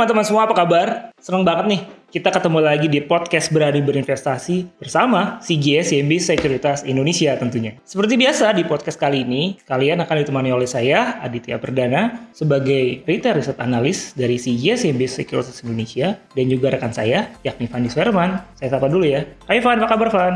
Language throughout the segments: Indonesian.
Teman-teman semua, apa kabar? Senang banget nih, kita ketemu lagi di podcast Berani Berinvestasi bersama CGS CMB Sekuritas Indonesia tentunya. Seperti biasa, di podcast kali ini, kalian akan ditemani oleh saya, Aditya Perdana, sebagai Retail Research Analyst dari CGS CMB Sekuritas Indonesia, dan juga rekan saya, yakni Fandi Swerman. Saya sapa dulu ya. Hai Van, apa kabar Van?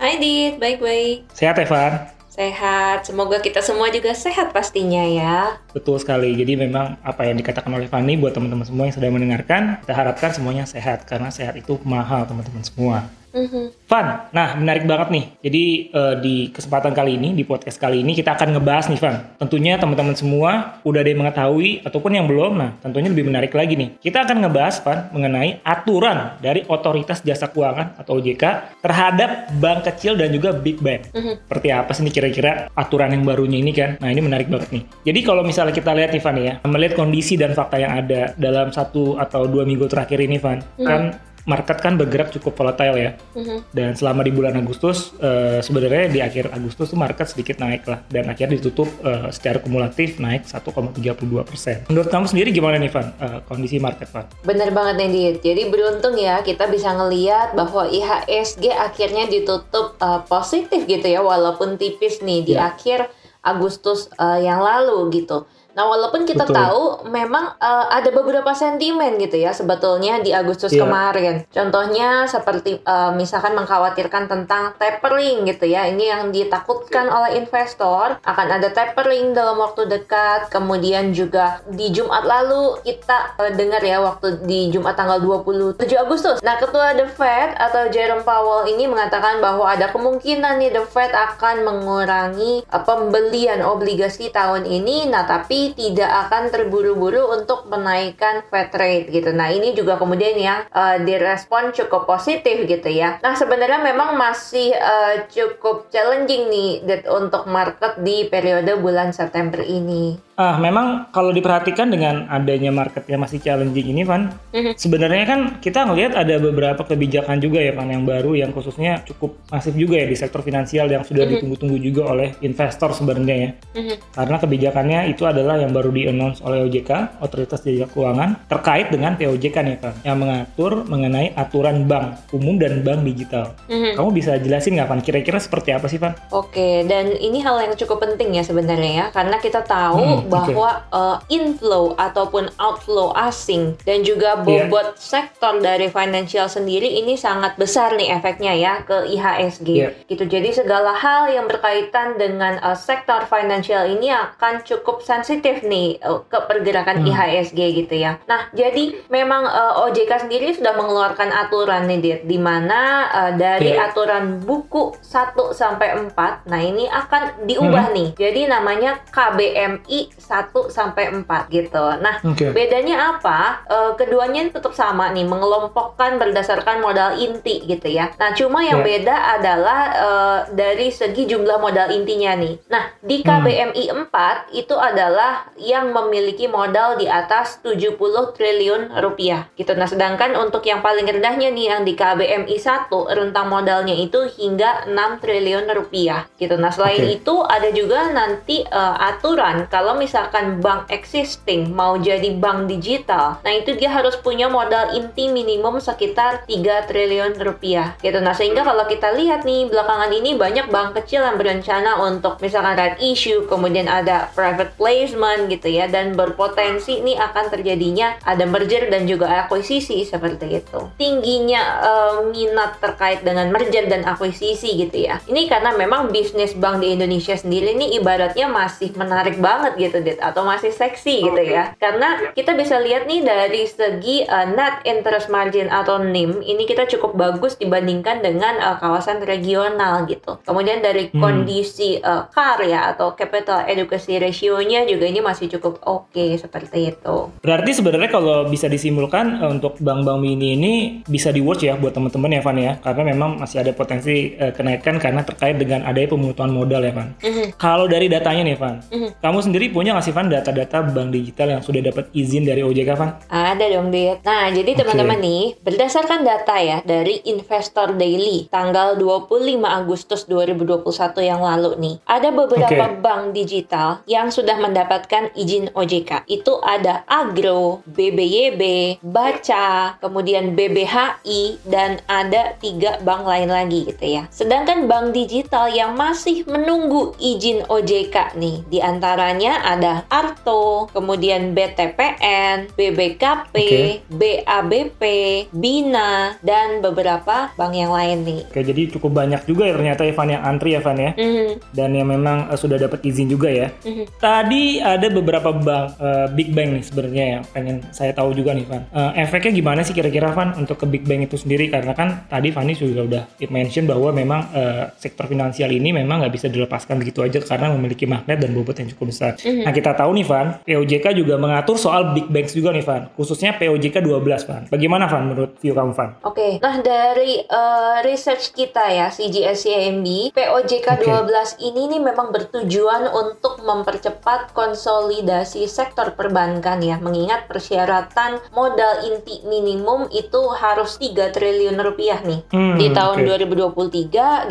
Hai Dit, baik-baik. Sehat ya Van? Sehat, semoga kita semua juga sehat pastinya ya. Betul sekali. Jadi memang apa yang dikatakan oleh Fanny buat teman-teman semua yang sedang mendengarkan, kita harapkan semuanya sehat karena sehat itu mahal teman-teman semua. Mm-hmm. Van, nah menarik banget nih. Jadi uh, di kesempatan kali ini, di podcast kali ini kita akan ngebahas nih Van. Tentunya teman-teman semua udah ada yang mengetahui ataupun yang belum, nah tentunya lebih menarik lagi nih. Kita akan ngebahas Van mengenai aturan dari Otoritas Jasa Keuangan atau OJK terhadap bank kecil dan juga big bank. Mm-hmm. Seperti apa sih nih kira-kira aturan yang barunya ini kan? Nah ini menarik banget nih. Jadi kalau misalnya kita lihat nih Van ya, melihat kondisi dan fakta yang ada dalam satu atau dua minggu terakhir ini Van, mm-hmm. kan market kan bergerak cukup volatile ya. Mm-hmm. Dan selama di bulan Agustus uh, sebenarnya di akhir Agustus tuh market sedikit naik lah dan akhirnya ditutup uh, secara kumulatif naik 1,32 persen. Menurut kamu sendiri gimana nih Van uh, kondisi market Van? Bener banget nih Dit. Jadi beruntung ya kita bisa ngeliat bahwa IHSG akhirnya ditutup uh, positif gitu ya walaupun tipis nih di yeah. akhir Agustus uh, yang lalu gitu. Nah, walaupun kita Betul. tahu memang uh, ada beberapa sentimen gitu ya sebetulnya di Agustus yeah. kemarin. Contohnya seperti uh, misalkan mengkhawatirkan tentang tapering gitu ya. Ini yang ditakutkan oleh investor akan ada tapering dalam waktu dekat. Kemudian juga di Jumat lalu kita uh, dengar ya waktu di Jumat tanggal 27 Agustus. Nah, ketua The Fed atau Jerome Powell ini mengatakan bahwa ada kemungkinan nih The Fed akan mengurangi uh, pembelian obligasi tahun ini. Nah, tapi tidak akan terburu-buru untuk menaikkan Fed rate gitu. Nah, ini juga kemudian yang uh, direspon cukup positif gitu ya. Nah, sebenarnya memang masih uh, cukup challenging nih untuk market di periode bulan September ini. Ah, memang kalau diperhatikan dengan adanya market yang masih challenging ini, Van, mm-hmm. sebenarnya kan kita ngelihat ada beberapa kebijakan juga ya, Van, yang baru yang khususnya cukup masif juga ya di sektor finansial yang sudah mm-hmm. ditunggu-tunggu juga oleh investor sebenarnya ya. Mm-hmm. Karena kebijakannya itu adalah yang baru di-announce oleh OJK, Otoritas Jasa Keuangan, terkait dengan POJK nih, Van, yang mengatur mengenai aturan bank umum dan bank digital. Mm-hmm. Kamu bisa jelasin nggak, Van, kira-kira seperti apa sih, Van? Oke, dan ini hal yang cukup penting ya sebenarnya ya, karena kita tahu hmm bahwa okay. uh, inflow ataupun outflow asing dan juga iya. bobot yeah. sektor dari financial sendiri ini sangat besar nih efeknya ya ke IHSG yeah. gitu. Jadi segala hal yang berkaitan dengan uh, sektor financial ini akan cukup sensitif nih uh, ke pergerakan hmm. IHSG gitu ya. Nah, jadi memang uh, OJK sendiri sudah mengeluarkan aturan nih di mana uh, dari yeah. aturan buku 1 sampai 4. Nah, ini akan diubah hmm. nih. Jadi namanya KBMI 1 sampai 4 gitu. Nah, okay. bedanya apa? E, keduanya tetap sama nih, mengelompokkan berdasarkan modal inti gitu ya. Nah, cuma yang yeah. beda adalah e, dari segi jumlah modal intinya nih. Nah, di KBMI hmm. 4 itu adalah yang memiliki modal di atas 70 triliun rupiah gitu. Nah, sedangkan untuk yang paling rendahnya nih yang di KBMI 1 rentang modalnya itu hingga 6 triliun rupiah gitu. Nah, selain okay. itu ada juga nanti uh, aturan kalau misalkan bank existing mau jadi bank digital, nah itu dia harus punya modal inti minimum sekitar 3 triliun rupiah gitu. Nah sehingga kalau kita lihat nih belakangan ini banyak bank kecil yang berencana untuk misalkan red issue, kemudian ada private placement gitu ya dan berpotensi nih akan terjadinya ada merger dan juga akuisisi seperti itu. Tingginya uh, minat terkait dengan merger dan akuisisi gitu ya. Ini karena memang bisnis bank di Indonesia sendiri ini ibaratnya masih menarik banget gitu Dit atau masih seksi gitu ya karena kita bisa lihat nih dari segi uh, net interest margin atau NIM ini kita cukup bagus dibandingkan dengan uh, kawasan regional gitu kemudian dari hmm. kondisi uh, CAR ya atau capital adequacy ratio-nya juga ini masih cukup oke okay, seperti itu. Berarti sebenarnya kalau bisa disimpulkan uh, untuk bank-bank mini ini bisa di watch ya buat teman-teman ya Van ya, karena memang masih ada potensi uh, kenaikan karena terkait dengan adanya pemutuhan modal ya Van. Mm -hmm. Kalau dari datanya nih Van, mm -hmm. kamu sendiri punya nggak sih Van data-data bank digital yang sudah dapat izin dari OJK Van? Ada dong Dit. Nah jadi teman-teman okay. nih berdasarkan data ya dari Investor Daily tanggal 25 Agustus 2021 yang lalu nih, ada beberapa okay. bank digital yang sudah mendapatkan izin OJK. Itu ada Agro, BBYB, Baca, kemudian BBHI, dan ada tiga bank lain lagi gitu ya. Sedangkan bank digital yang masih menunggu izin OJK nih, di antaranya ada Arto, kemudian BTPN, BBKP, okay. BABP, Bina, dan beberapa bank yang lain nih. Oke, jadi cukup banyak juga ya ternyata Evan yang antri ya, Evan ya. Mm -hmm. Dan yang memang uh, sudah dapat izin juga ya. Mm -hmm. Tadi ada beberapa bank, uh, big bank nih sebenarnya yang pengen saya tahu juga nih, Van. Uh, efeknya gimana sih kira-kira, Van, untuk ke big bank itu sendiri? Karena kan tadi Fanny juga udah mention bahwa memang uh, sektor finansial ini memang nggak bisa dilepaskan begitu aja karena memiliki magnet dan bobot yang cukup besar. Mm -hmm. Nah, kita tahu nih, Van, POJK juga mengatur soal big banks juga nih, Van. Khususnya POJK 12, Van. Bagaimana, Van, menurut view kamu, Van? Oke, okay. nah dari uh, research kita ya, CGSCMB, POJK okay. 12 ini nih memang bertujuan untuk mempercepat konsolidasi sektor perbankan ya, mengingat persyaratan modal inti minimum itu harus 3 triliun rupiah nih hmm, di tahun okay.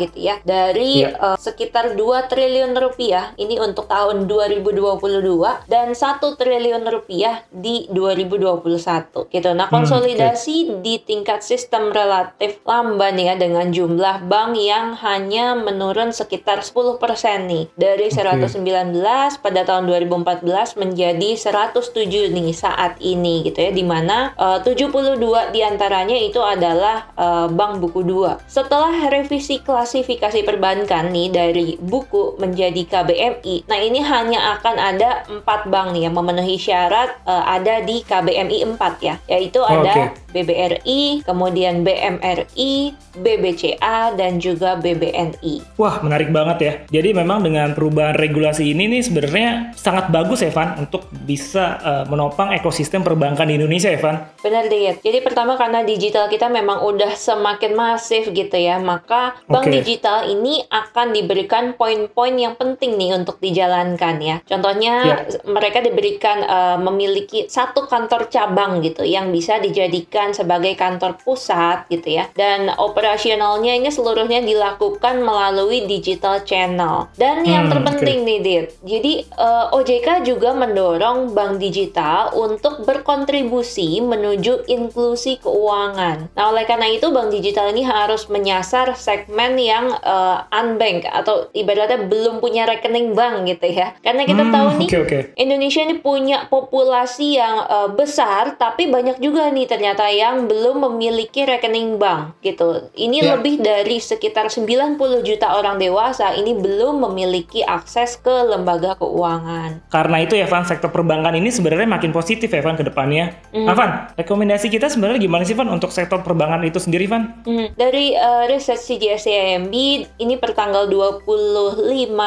2023 gitu ya. Dari yeah. uh, sekitar 2 triliun rupiah ini untuk tahun 2022 dan 1 triliun rupiah di 2021 gitu. Nah, hmm, konsolidasi hmm, okay. di tingkat sistem relatif lamban ya dengan jumlah bank yang hanya menurun sekitar 10% nih dari 119 okay. pada tahun 2014 menjadi 107 nih saat ini gitu ya di mana uh, 72 di antaranya itu adalah uh, bank buku 2 setelah revisi klasifikasi perbankan nih dari buku menjadi KBMI nah ini hanya akan ada empat bank nih yang memenuhi syarat uh, ada di KBMI 4 ya yaitu oh, ada okay. BBRI kemudian BMRI BBCA dan juga BBNI wah menarik banget ya. Jadi memang dengan perubahan regulasi ini nih sebenarnya sangat bagus Evan untuk bisa uh, menopang ekosistem perbankan di Indonesia Evan. Benar deh. Jadi pertama karena digital kita memang udah semakin masif gitu ya, maka bank okay. digital ini akan diberikan poin-poin yang penting nih untuk dijalankan ya. Contohnya yeah. mereka diberikan uh, memiliki satu kantor cabang gitu yang bisa dijadikan sebagai kantor pusat gitu ya. Dan operasionalnya ini seluruhnya dilakukan melalui digital channel. Dan yang hmm, terpenting okay. nih Dit, jadi uh, eh, OJK juga mendorong bank digital untuk berkontribusi menuju inklusi keuangan. Nah, oleh karena itu bank digital ini harus menyasar segmen yang uh, unbank atau ibaratnya belum punya rekening bank gitu ya. Karena kita hmm, tahu nih okay, okay. Indonesia ini punya populasi yang uh, besar tapi banyak juga nih ternyata yang belum memiliki rekening bank gitu. Ini yeah. lebih dari sekitar 90 juta orang dewasa ini belum memiliki akses ke lembaga keuangan. Karena itu ya Van, sektor perbankan ini sebenarnya makin positif ya Van ke depannya. Mm. Nah Van, rekomendasi kita sebenarnya gimana sih Van untuk sektor perbankan itu sendiri Van? Mm. Dari uh, riset CGSCIMB ini per tanggal 25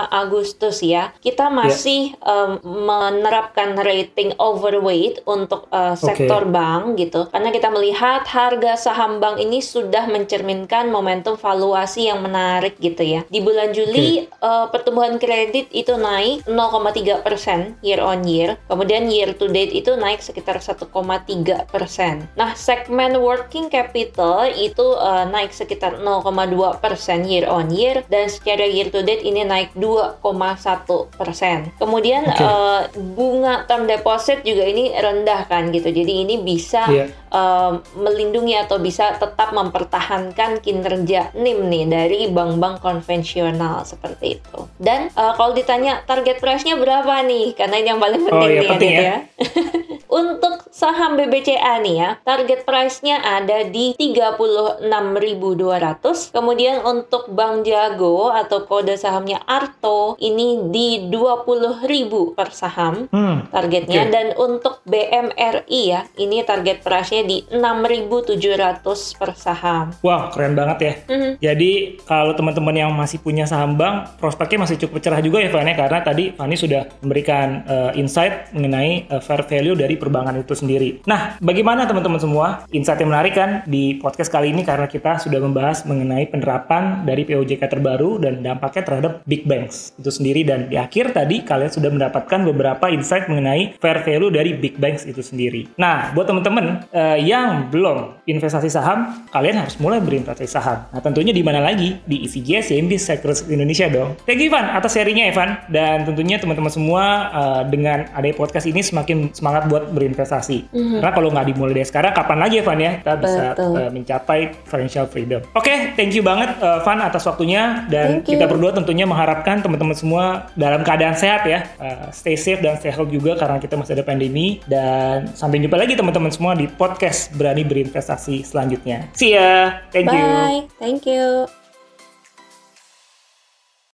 Agustus ya, kita ya. masih yeah. um, menerapkan rating overweight untuk uh, sektor okay. bank gitu. Karena kita melihat harga saham bank ini sudah mencerminkan momentum valuasi yang menarik gitu ya. Di bulan Juli okay. uh, pertumbuhan kredit itu naik 0,3 persen year on year. Kemudian year to date itu naik sekitar 1,3 persen. Nah, segmen working capital itu uh, naik sekitar 0,2 persen year on year dan secara year to date ini naik 2,1 persen. Kemudian okay. uh, eh, bunga term deposit juga ini rendah kan gitu. Jadi ini bisa yeah. Uh, melindungi atau bisa tetap mempertahankan kinerja NIM nih dari bank-bank konvensional seperti itu. Dan uh, kalau ditanya target price-nya berapa nih? Karena ini yang paling penting oh, iya, nih ya, penting ya. ya. Untuk saham BBCA nih ya, target price-nya ada di 36.200. Kemudian untuk Bank Jago atau kode sahamnya Arto ini di 20.000 per saham hmm, targetnya okay. dan untuk BMRI ya, ini target price-nya di 6.700 per saham. Wow, keren banget ya. Mm -hmm. Jadi kalau teman-teman yang masih punya saham bank, prospeknya masih cukup cerah juga ya Fanny karena tadi Fanny sudah memberikan uh, insight mengenai uh, fair value dari perbankan itu sendiri. Nah, bagaimana teman-teman semua? Insight yang menarik kan di podcast kali ini karena kita sudah membahas mengenai penerapan dari POJK terbaru dan dampaknya terhadap big banks itu sendiri dan di akhir tadi kalian sudah mendapatkan beberapa insight mengenai fair value dari big banks itu sendiri. Nah, buat teman-teman uh, yang belum investasi saham, kalian harus mulai berinvestasi saham. Nah, tentunya di mana lagi? Di ECGS CMB Securities Indonesia dong. Thank you Ivan atas sharingnya Evan dan tentunya teman-teman semua uh, dengan ada podcast ini semakin semangat buat berinvestasi. Mm-hmm. Karena kalau nggak dimulai dari sekarang, kapan lagi Evan ya kita bisa uh, mencapai financial freedom. Oke, okay, thank you banget uh, Van atas waktunya dan kita berdua tentunya mengharapkan teman-teman semua dalam keadaan sehat ya, uh, stay safe dan stay healthy juga karena kita masih ada pandemi dan sampai jumpa lagi teman-teman semua di podcast berani berinvestasi selanjutnya. See ya, thank Bye. you. Bye, thank you.